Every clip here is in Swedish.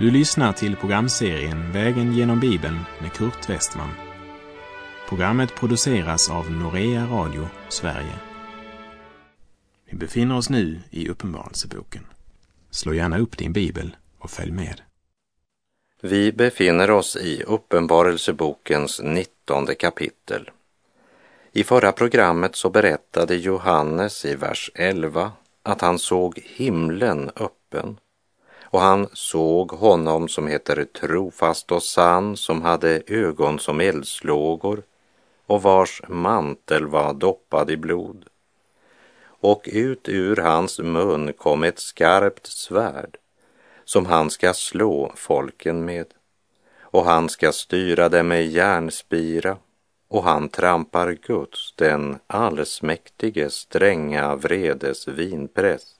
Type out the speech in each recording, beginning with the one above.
Du lyssnar till programserien Vägen genom Bibeln med Kurt Westman. Programmet produceras av Norea Radio Sverige. Vi befinner oss nu i Uppenbarelseboken. Slå gärna upp din bibel och följ med. Vi befinner oss i Uppenbarelsebokens nittonde kapitel. I förra programmet så berättade Johannes i vers 11 att han såg himlen öppen och han såg honom som heter trofast och sann, som hade ögon som eldslågor och vars mantel var doppad i blod. Och ut ur hans mun kom ett skarpt svärd som han ska slå folken med och han ska styra dem med järnspira och han trampar Guds, den allsmäktige, stränga vredes vinpress.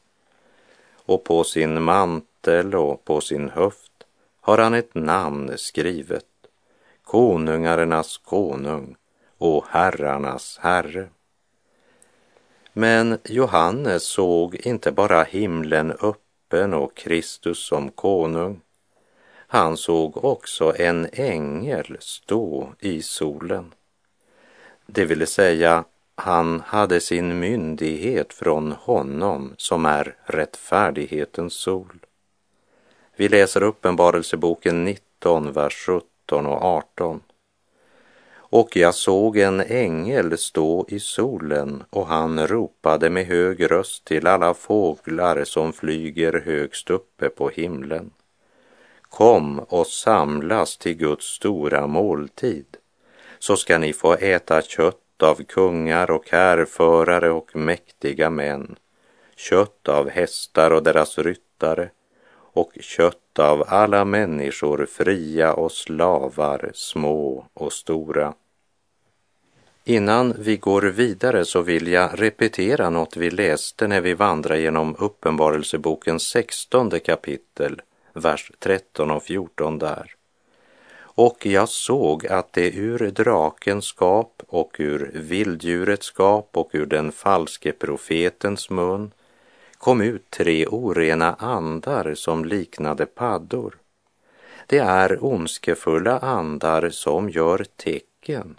Och på sin mantel och på sin höft har han ett namn skrivet, konungarnas konung och herrarnas herre. Men Johannes såg inte bara himlen öppen och Kristus som konung. Han såg också en ängel stå i solen. Det vill säga, han hade sin myndighet från honom som är rättfärdighetens sol. Vi läser Uppenbarelseboken 19, vers 17 och 18. Och jag såg en ängel stå i solen och han ropade med hög röst till alla fåglar som flyger högst uppe på himlen. Kom och samlas till Guds stora måltid så ska ni få äta kött av kungar och härförare och mäktiga män, kött av hästar och deras ryttare och kött av alla människor, fria och slavar, små och stora. Innan vi går vidare så vill jag repetera något vi läste när vi vandrade genom Uppenbarelsebokens sextonde kapitel, vers 13 och 14 där. Och jag såg att det ur drakens skap och ur vilddjurets skap och ur den falske profetens mun kom ut tre orena andar som liknade paddor. Det är ondskefulla andar som gör tecken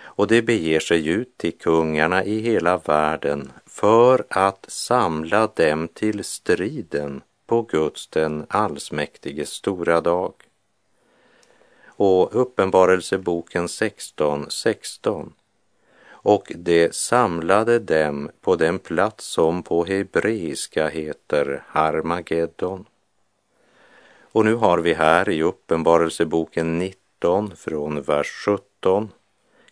och det beger sig ut till kungarna i hela världen för att samla dem till striden på Guds den allsmäktiges stora dag och Uppenbarelseboken 16, 16. Och det samlade dem på den plats som på hebreiska heter Harmageddon. Och nu har vi här i Uppenbarelseboken 19 från vers 17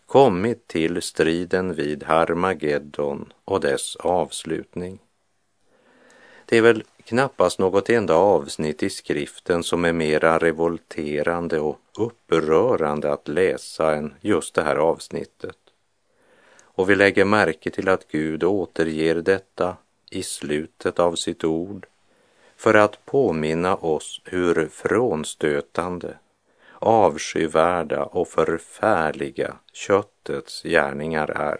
kommit till striden vid Harmageddon och dess avslutning. Det är väl knappast något enda avsnitt i skriften som är mera revolterande och upprörande att läsa än just det här avsnittet. Och vi lägger märke till att Gud återger detta i slutet av sitt ord för att påminna oss hur frånstötande, avskyvärda och förfärliga köttets gärningar är.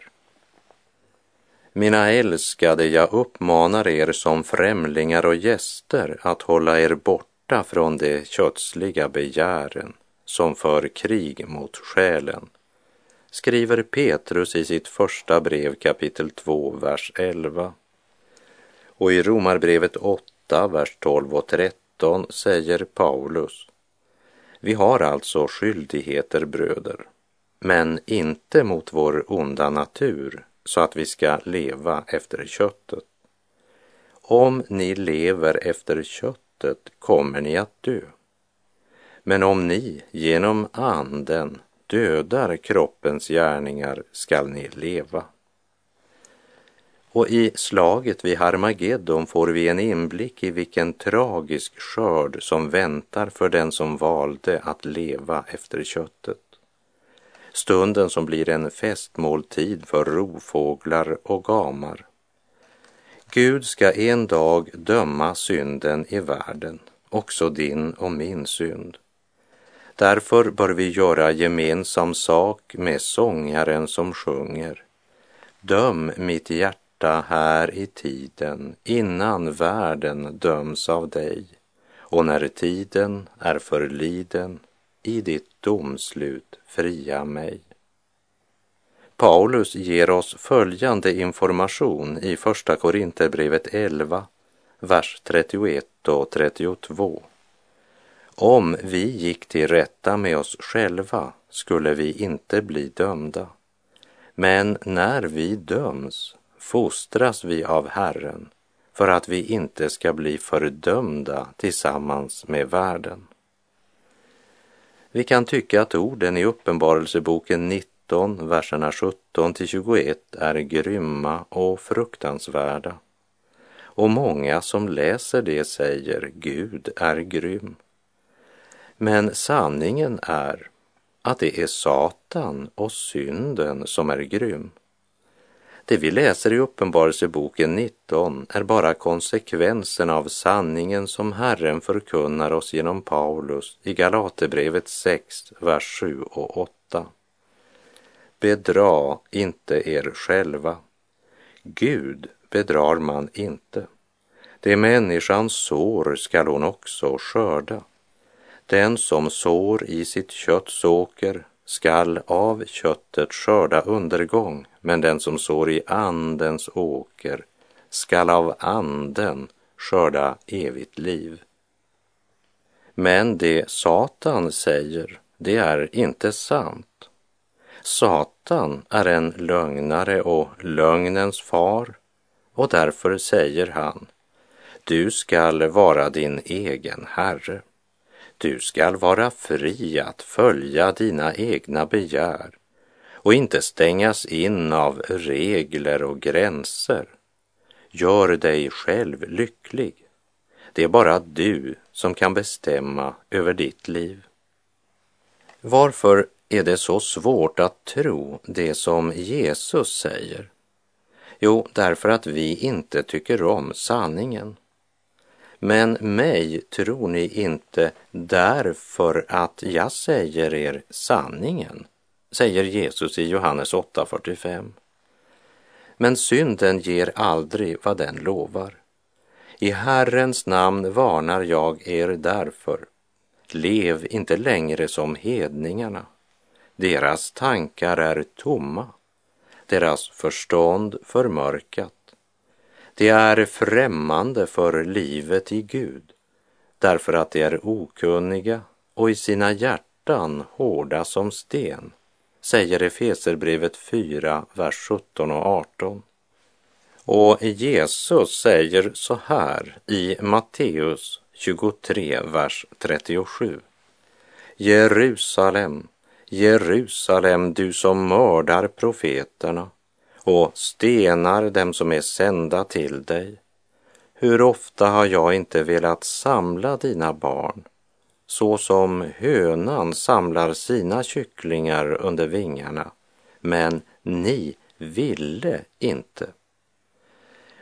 Mina älskade, jag uppmanar er som främlingar och gäster att hålla er borta från de kötsliga begären som för krig mot själen, skriver Petrus i sitt första brev kapitel 2, vers 11. Och i Romarbrevet 8, vers 12 och 13 säger Paulus, vi har alltså skyldigheter, bröder, men inte mot vår onda natur, så att vi ska leva efter köttet. Om ni lever efter köttet kommer ni att dö. Men om ni genom anden dödar kroppens gärningar skall ni leva. Och i slaget vid Harmageddon får vi en inblick i vilken tragisk skörd som väntar för den som valde att leva efter köttet stunden som blir en festmåltid för rovfåglar och gamar. Gud ska en dag döma synden i världen, också din och min synd. Därför bör vi göra gemensam sak med sångaren som sjunger. Döm mitt hjärta här i tiden innan världen döms av dig och när tiden är förliden i ditt domslut fria mig. Paulus ger oss följande information i Första Korinthierbrevet 11, vers 31 och 32. Om vi gick till rätta med oss själva skulle vi inte bli dömda. Men när vi döms fostras vi av Herren för att vi inte ska bli fördömda tillsammans med världen. Vi kan tycka att orden i Uppenbarelseboken 19, verserna 17 till 21 är grymma och fruktansvärda. Och många som läser det säger Gud är grym. Men sanningen är att det är Satan och synden som är grym. Det vi läser i Uppenbarelseboken 19 är bara konsekvensen av sanningen som Herren förkunnar oss genom Paulus i Galaterbrevet 6, vers 7 och 8. Bedra inte er själva. Gud bedrar man inte. Det människan sår skall hon också skörda. Den som sår i sitt kötts åker skall av köttet skörda undergång, men den som sår i andens åker skall av anden skörda evigt liv. Men det Satan säger, det är inte sant. Satan är en lögnare och lögnens far och därför säger han, du skall vara din egen herre. Du skall vara fri att följa dina egna begär och inte stängas in av regler och gränser. Gör dig själv lycklig. Det är bara du som kan bestämma över ditt liv. Varför är det så svårt att tro det som Jesus säger? Jo, därför att vi inte tycker om sanningen. Men mig tror ni inte därför att jag säger er sanningen, säger Jesus i Johannes 8.45. Men synden ger aldrig vad den lovar. I Herrens namn varnar jag er därför. Lev inte längre som hedningarna. Deras tankar är tomma, deras förstånd förmörkat. De är främmande för livet i Gud därför att de är okunniga och i sina hjärtan hårda som sten, säger Efeserbrevet 4, vers 17 och 18. Och Jesus säger så här i Matteus 23, vers 37. Jerusalem, Jerusalem, du som mördar profeterna och stenar dem som är sända till dig. Hur ofta har jag inte velat samla dina barn så som hönan samlar sina kycklingar under vingarna, men ni ville inte.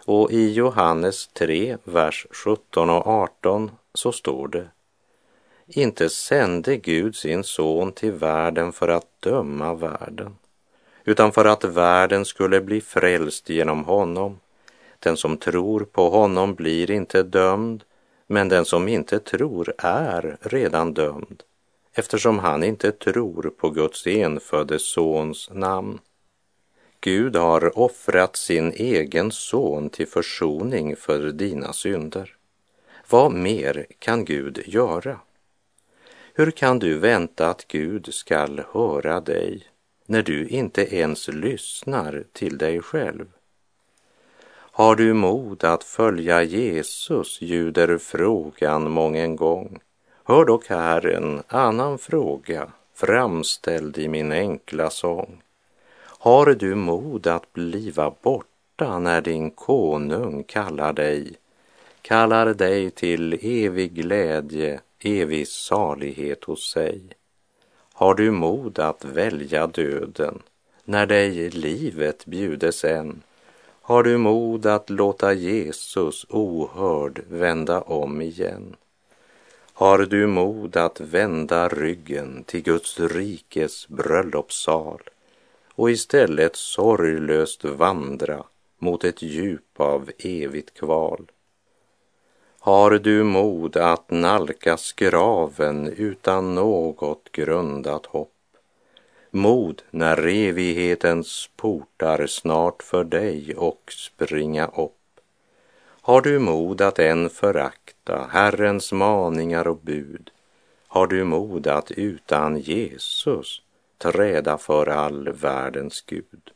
Och i Johannes 3, vers 17 och 18 så står det inte sände Gud sin son till världen för att döma världen, utan för att världen skulle bli frälst genom honom. Den som tror på honom blir inte dömd, men den som inte tror är redan dömd, eftersom han inte tror på Guds enfödde sons namn. Gud har offrat sin egen son till försoning för dina synder. Vad mer kan Gud göra? Hur kan du vänta att Gud skall höra dig när du inte ens lyssnar till dig själv? Har du mod att följa Jesus, ljuder frågan mången gång. Hör dock här en annan fråga framställd i min enkla sång. Har du mod att bliva borta när din konung kallar dig, kallar dig till evig glädje, evig salighet hos sig? Har du mod att välja döden när dig livet bjudes än? Har du mod att låta Jesus ohörd vända om igen? Har du mod att vända ryggen till Guds rikes bröllopssal och istället sorglöst vandra mot ett djup av evigt kval? Har du mod att nalkas graven utan något grundat hopp? Mod när evighetens portar snart för dig och springa upp. Har du mod att än förakta Herrens maningar och bud? Har du mod att utan Jesus träda för all världens Gud?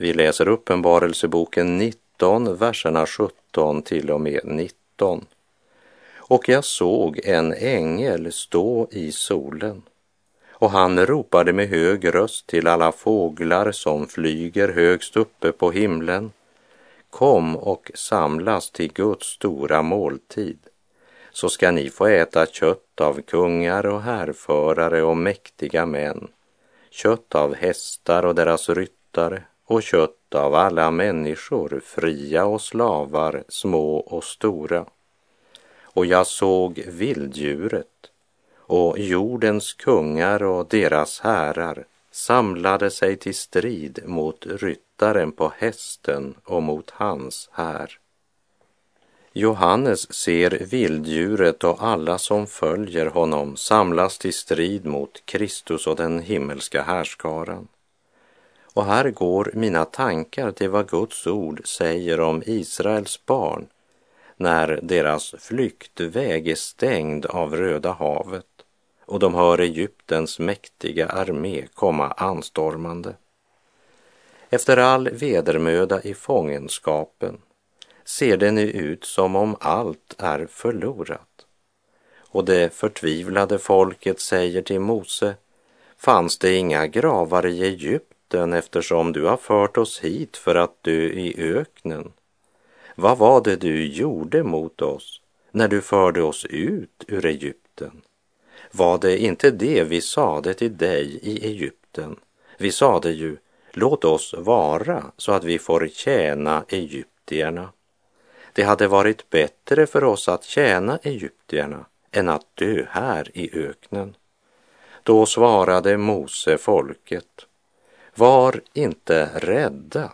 Vi läser Uppenbarelseboken 19, verserna 17 till och med 19. Och jag såg en ängel stå i solen och han ropade med hög röst till alla fåglar som flyger högst uppe på himlen. Kom och samlas till Guds stora måltid, så ska ni få äta kött av kungar och härförare och mäktiga män, kött av hästar och deras ryttare och kött av alla människor, fria och slavar, små och stora. Och jag såg vilddjuret och jordens kungar och deras härar samlade sig till strid mot ryttaren på hästen och mot hans här. Johannes ser vilddjuret och alla som följer honom samlas till strid mot Kristus och den himmelska härskaran. Och här går mina tankar till vad Guds ord säger om Israels barn när deras flyktväg är stängd av Röda havet och de hör Egyptens mäktiga armé komma anstormande. Efter all vedermöda i fångenskapen ser det nu ut som om allt är förlorat. Och det förtvivlade folket säger till Mose, fanns det inga gravar i Egypten natten eftersom du har fört oss hit för att dö i öknen. Vad var det du gjorde mot oss när du förde oss ut ur Egypten? Var det inte det vi sade till dig i Egypten? Vi sade ju, låt oss vara så att vi får tjäna egyptierna. Det hade varit bättre för oss att tjäna egyptierna än att dö här i öknen. Då svarade Mose folket, var inte rädda.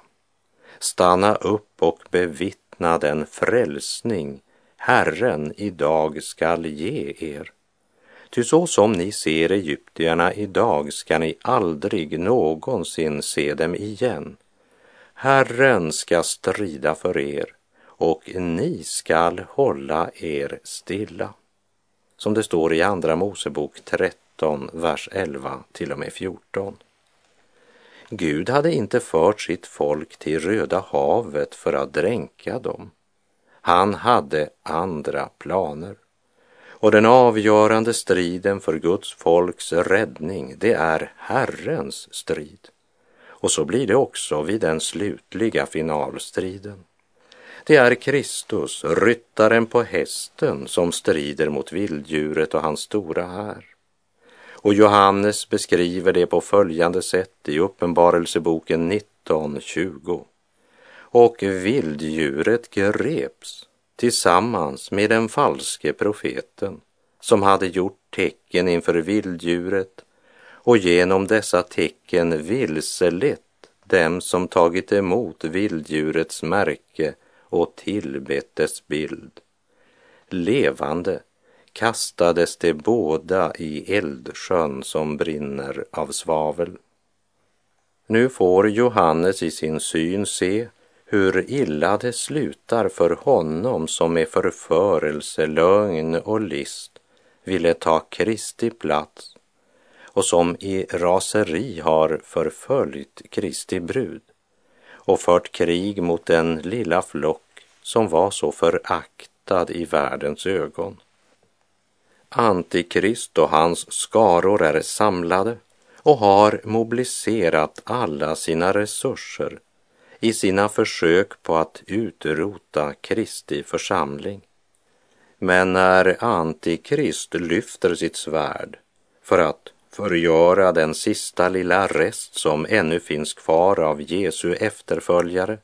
Stanna upp och bevittna den frälsning Herren idag skall ge er. Ty så som ni ser egyptierna idag ska ni aldrig någonsin se dem igen. Herren ska strida för er och ni skall hålla er stilla. Som det står i Andra Mosebok 13, vers 11 till och med 14. Gud hade inte fört sitt folk till Röda havet för att dränka dem. Han hade andra planer. Och den avgörande striden för Guds folks räddning, det är Herrens strid. Och så blir det också vid den slutliga finalstriden. Det är Kristus, ryttaren på hästen, som strider mot vilddjuret och hans stora här. Och Johannes beskriver det på följande sätt i Uppenbarelseboken 19.20. Och vilddjuret greps tillsammans med den falske profeten som hade gjort tecken inför vilddjuret och genom dessa tecken vilselett dem som tagit emot vilddjurets märke och tillbett dess bild. Levande kastades de båda i eldsjön som brinner av svavel. Nu får Johannes i sin syn se hur illa det slutar för honom som med förförelse, lögn och list ville ta Kristi plats och som i raseri har förföljt Kristi brud och fört krig mot den lilla flock som var så föraktad i världens ögon. Antikrist och hans skaror är samlade och har mobiliserat alla sina resurser i sina försök på att utrota Kristi församling. Men när Antikrist lyfter sitt svärd för att förgöra den sista lilla rest som ännu finns kvar av Jesu efterföljare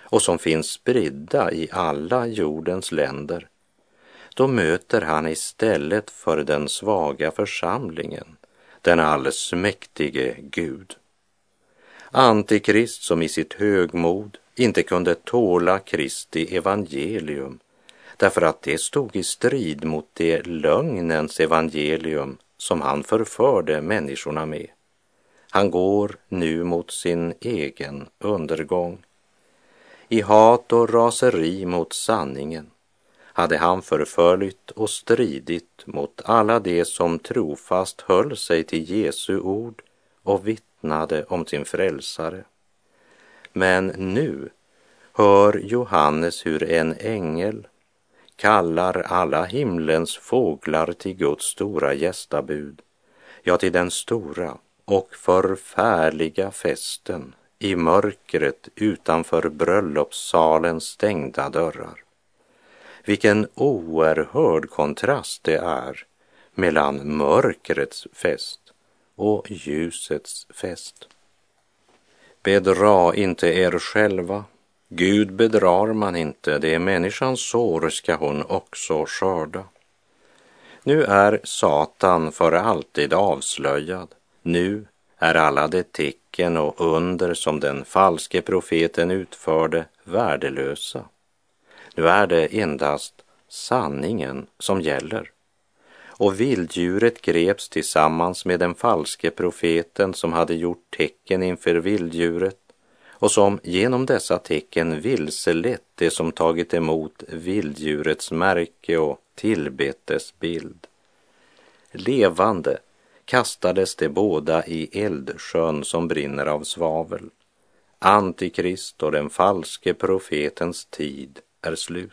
och som finns spridda i alla jordens länder, då möter han istället för den svaga församlingen den allsmäktige Gud. Antikrist som i sitt högmod inte kunde tåla Kristi evangelium därför att det stod i strid mot det lögnens evangelium som han förförde människorna med. Han går nu mot sin egen undergång. I hat och raseri mot sanningen hade han förföljt och stridit mot alla de som trofast höll sig till Jesu ord och vittnade om sin frälsare. Men nu hör Johannes hur en ängel kallar alla himlens fåglar till Guds stora gästabud, ja, till den stora och förfärliga festen i mörkret utanför bröllopssalens stängda dörrar. Vilken oerhörd kontrast det är mellan mörkrets fest och ljusets fest. Bedra inte er själva. Gud bedrar man inte, det är människans sår ska hon också skörda. Nu är Satan för alltid avslöjad. Nu är alla de tecken och under som den falske profeten utförde värdelösa. Nu är det endast sanningen som gäller. Och vilddjuret greps tillsammans med den falske profeten som hade gjort tecken inför vilddjuret och som genom dessa tecken vilselett det som tagit emot vilddjurets märke och tillbetes bild. Levande kastades de båda i eldsjön som brinner av svavel. Antikrist och den falske profetens tid är slut.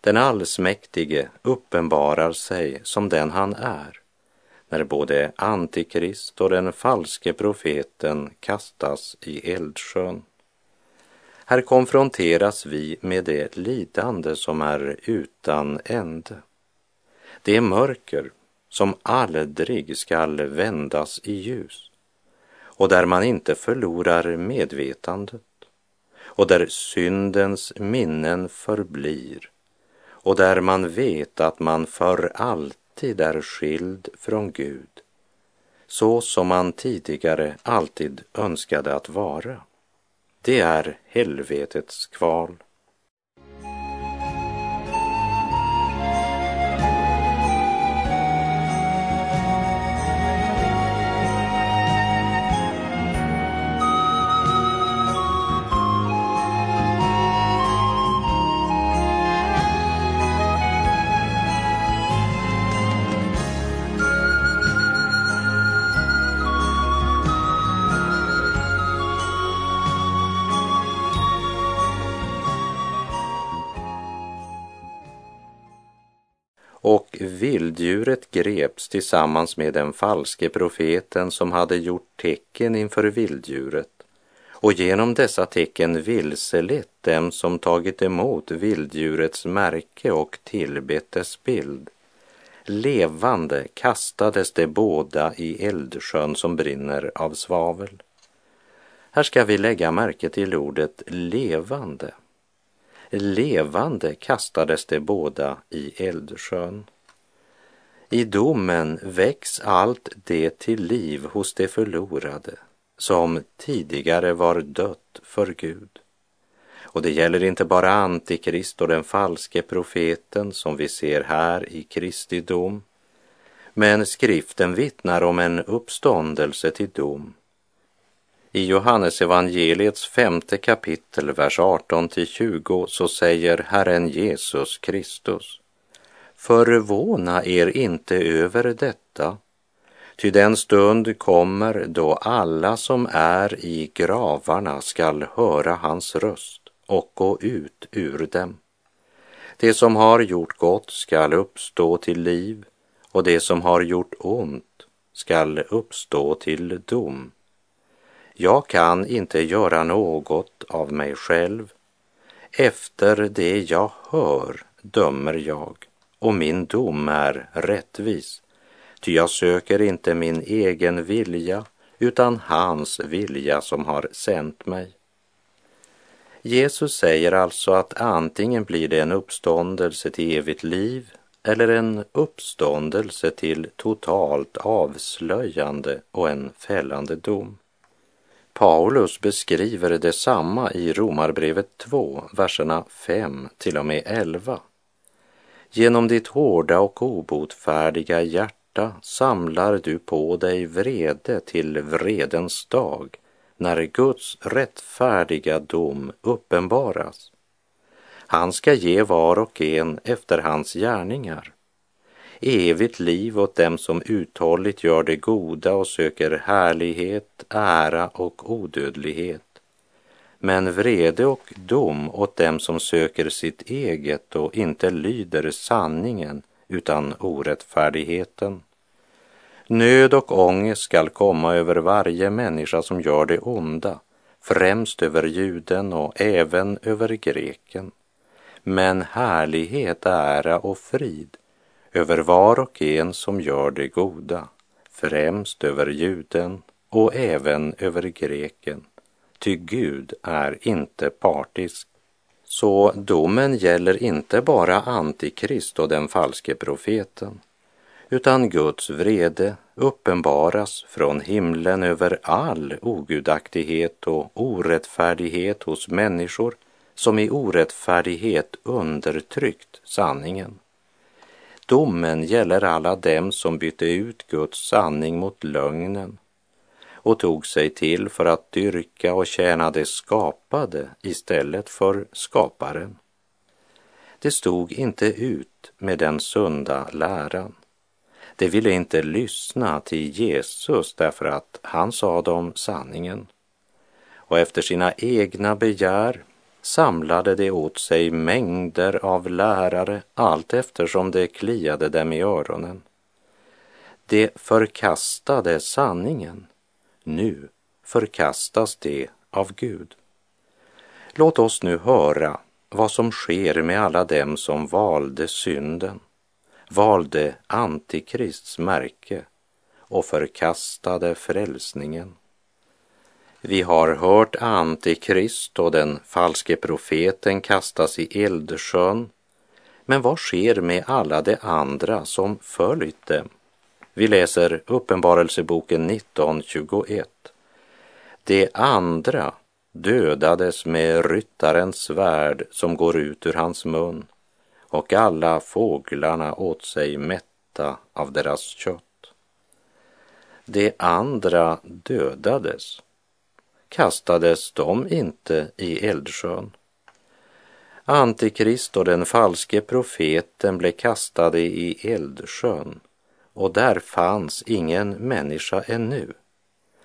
Den allsmäktige uppenbarar sig som den han är när både Antikrist och den falske profeten kastas i eldsjön. Här konfronteras vi med det lidande som är utan ände. Det mörker som aldrig skall vändas i ljus och där man inte förlorar medvetandet och där syndens minnen förblir och där man vet att man för alltid är skild från Gud så som man tidigare alltid önskade att vara. Det är helvetets kval. Vilddjuret greps tillsammans med den falske profeten som hade gjort tecken inför vilddjuret och genom dessa tecken vilselett dem som tagit emot vilddjurets märke och tillbett dess bild. Levande kastades de båda i eldsjön som brinner av svavel. Här ska vi lägga märke till ordet levande levande kastades de båda i eldsjön. I domen väcks allt det till liv hos de förlorade som tidigare var dött för Gud. Och det gäller inte bara Antikrist och den falske profeten som vi ser här i Kristi dom. Men skriften vittnar om en uppståndelse till dom i Johannes evangeliets femte kapitel, vers 18 till 20, så säger Herren Jesus Kristus. Förvåna er inte över detta, ty den stund kommer då alla som är i gravarna skall höra hans röst och gå ut ur dem. Det som har gjort gott skall uppstå till liv och det som har gjort ont skall uppstå till dom. Jag kan inte göra något av mig själv. Efter det jag hör, dömer jag och min dom är rättvis. Ty jag söker inte min egen vilja utan hans vilja som har sänt mig. Jesus säger alltså att antingen blir det en uppståndelse till evigt liv eller en uppståndelse till totalt avslöjande och en fällande dom. Paulus beskriver detsamma i Romarbrevet 2, verserna 5 till och med 11. Genom ditt hårda och obotfärdiga hjärta samlar du på dig vrede till vredens dag när Guds rättfärdiga dom uppenbaras. Han ska ge var och en efter hans gärningar. Evigt liv åt dem som uthålligt gör det goda och söker härlighet, ära och odödlighet. Men vrede och dom åt dem som söker sitt eget och inte lyder sanningen utan orättfärdigheten. Nöd och ångest skall komma över varje människa som gör det onda, främst över juden och även över greken. Men härlighet, ära och frid över var och en som gör det goda, främst över juden och även över greken. Ty Gud är inte partisk. Så domen gäller inte bara Antikrist och den falske profeten utan Guds vrede uppenbaras från himlen över all ogudaktighet och orättfärdighet hos människor som i orättfärdighet undertryckt sanningen. Domen gäller alla dem som bytte ut Guds sanning mot lögnen och tog sig till för att dyrka och tjäna det skapade istället för skaparen. Det stod inte ut med den sunda läran. De ville inte lyssna till Jesus därför att han sa dem sanningen. Och efter sina egna begär samlade de åt sig mängder av lärare allt eftersom det kliade dem i öronen. De förkastade sanningen. Nu förkastas det av Gud. Låt oss nu höra vad som sker med alla dem som valde synden valde Antikrists märke och förkastade frälsningen. Vi har hört Antikrist och den falske profeten kastas i eldsjön. Men vad sker med alla de andra som följt dem? Vi läser Uppenbarelseboken 19.21. De andra dödades med ryttarens svärd som går ut ur hans mun och alla fåglarna åt sig mätta av deras kött. De andra dödades. Kastades de inte i eldsjön? Antikrist och den falske profeten blev kastade i eldsjön och där fanns ingen människa ännu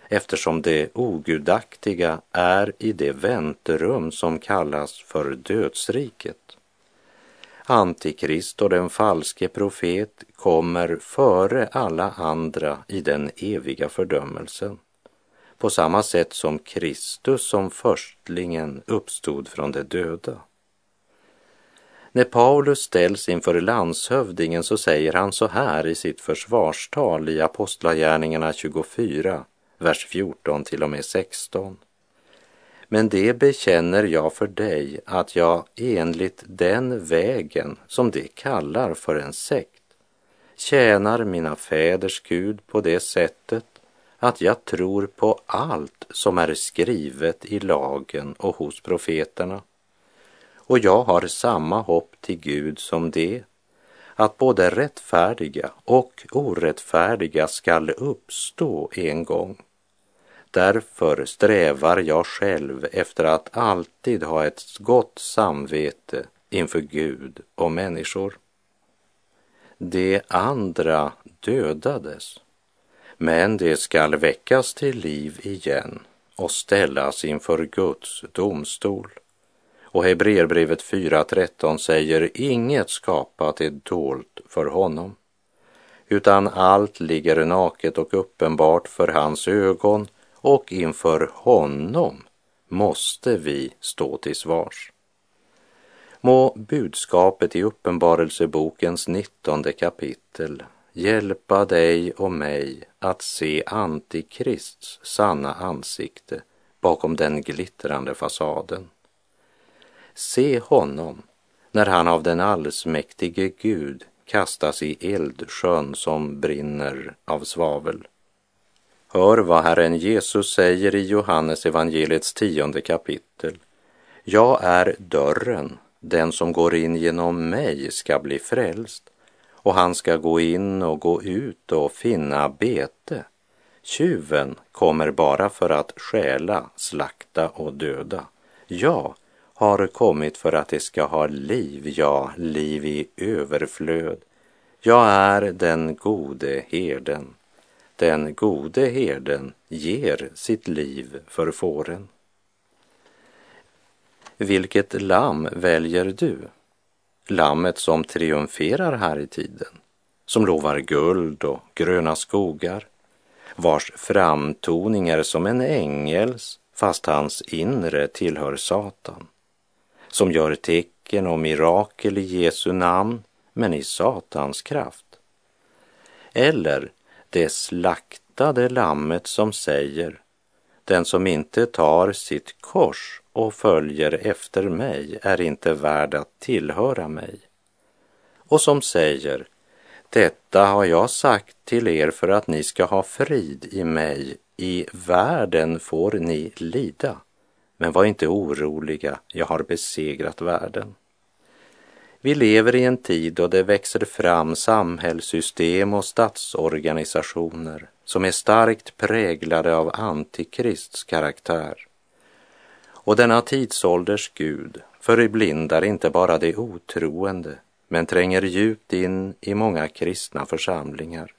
eftersom det ogudaktiga är i det väntrum som kallas för dödsriket. Antikrist och den falske profet kommer före alla andra i den eviga fördömelsen. På samma sätt som Kristus som förstlingen uppstod från de döda. När Paulus ställs inför landshövdingen så säger han så här i sitt försvarstal i Apostlagärningarna 24, vers 14 till och med 16. Men det bekänner jag för dig att jag enligt den vägen som de kallar för en sekt tjänar mina fäders Gud på det sättet att jag tror på allt som är skrivet i lagen och hos profeterna. Och jag har samma hopp till Gud som det, att både rättfärdiga och orättfärdiga skall uppstå en gång. Därför strävar jag själv efter att alltid ha ett gott samvete inför Gud och människor. De andra dödades, men de skall väckas till liv igen och ställas inför Guds domstol. Och Hebreerbrevet 4.13 säger inget skapat är dolt för honom, utan allt ligger naket och uppenbart för hans ögon och inför honom måste vi stå till svars. Må budskapet i Uppenbarelsebokens nittonde kapitel hjälpa dig och mig att se Antikrists sanna ansikte bakom den glittrande fasaden. Se honom när han av den allsmäktige Gud kastas i eldsjön som brinner av svavel. Hör vad Herren Jesus säger i Johannes evangeliets tionde kapitel. Jag är dörren, den som går in genom mig ska bli frälst och han ska gå in och gå ut och finna bete. Tjuven kommer bara för att stjäla, slakta och döda. Jag har kommit för att det ska ha liv, ja, liv i överflöd. Jag är den gode herden. Den gode herden ger sitt liv för fåren. Vilket lamm väljer du? Lammet som triumferar här i tiden, som lovar guld och gröna skogar, vars framtoning är som en ängels, fast hans inre tillhör Satan, som gör tecken och mirakel i Jesu namn, men i Satans kraft. Eller det slaktade lammet som säger, den som inte tar sitt kors och följer efter mig är inte värd att tillhöra mig. Och som säger, detta har jag sagt till er för att ni ska ha frid i mig. I världen får ni lida, men var inte oroliga, jag har besegrat världen. Vi lever i en tid då det växer fram samhällssystem och statsorganisationer som är starkt präglade av antikrists karaktär. Och denna tidsålders Gud förblindar inte bara de otroende men tränger djupt in i många kristna församlingar.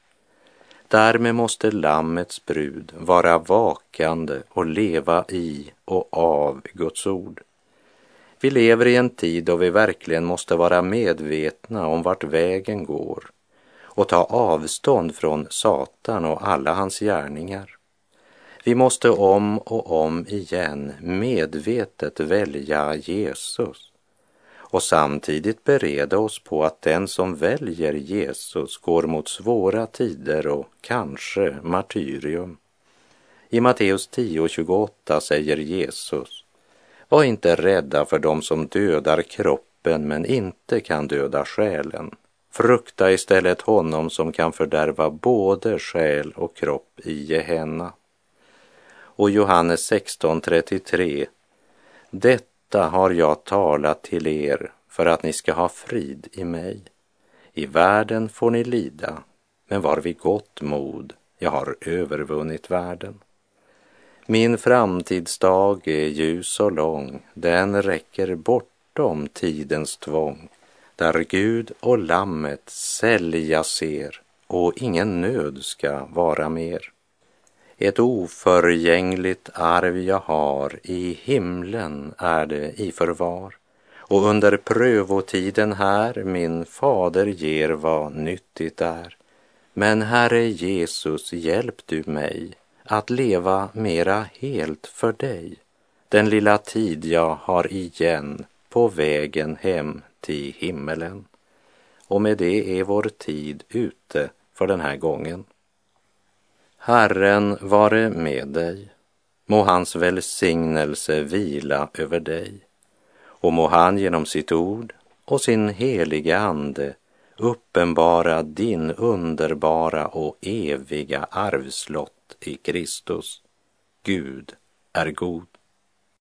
Därmed måste Lammets brud vara vakande och leva i och av Guds ord. Vi lever i en tid då vi verkligen måste vara medvetna om vart vägen går och ta avstånd från Satan och alla hans gärningar. Vi måste om och om igen medvetet välja Jesus och samtidigt bereda oss på att den som väljer Jesus går mot svåra tider och kanske martyrium. I Matteus 10.28 säger Jesus, var inte rädda för dem som dödar kroppen men inte kan döda själen. Frukta istället honom som kan fördärva både själ och kropp i Gehenna och Johannes 16.33. Detta har jag talat till er för att ni ska ha frid i mig. I världen får ni lida, men var vid gott mod, jag har övervunnit världen. Min framtidsdag är ljus och lång, den räcker bortom tidens tvång, där Gud och Lammet sälja ser och ingen nöd ska vara mer. Ett oförgängligt arv jag har, i himlen är det i förvar. Och under prövotiden här min fader ger vad nyttigt är. Men Herre Jesus, hjälp du mig att leva mera helt för dig den lilla tid jag har igen på vägen hem till himmelen. Och med det är vår tid ute för den här gången. Herren vare med dig. Må hans välsignelse vila över dig och må han genom sitt ord och sin helige ande uppenbara din underbara och eviga arvslott i Kristus. Gud är god.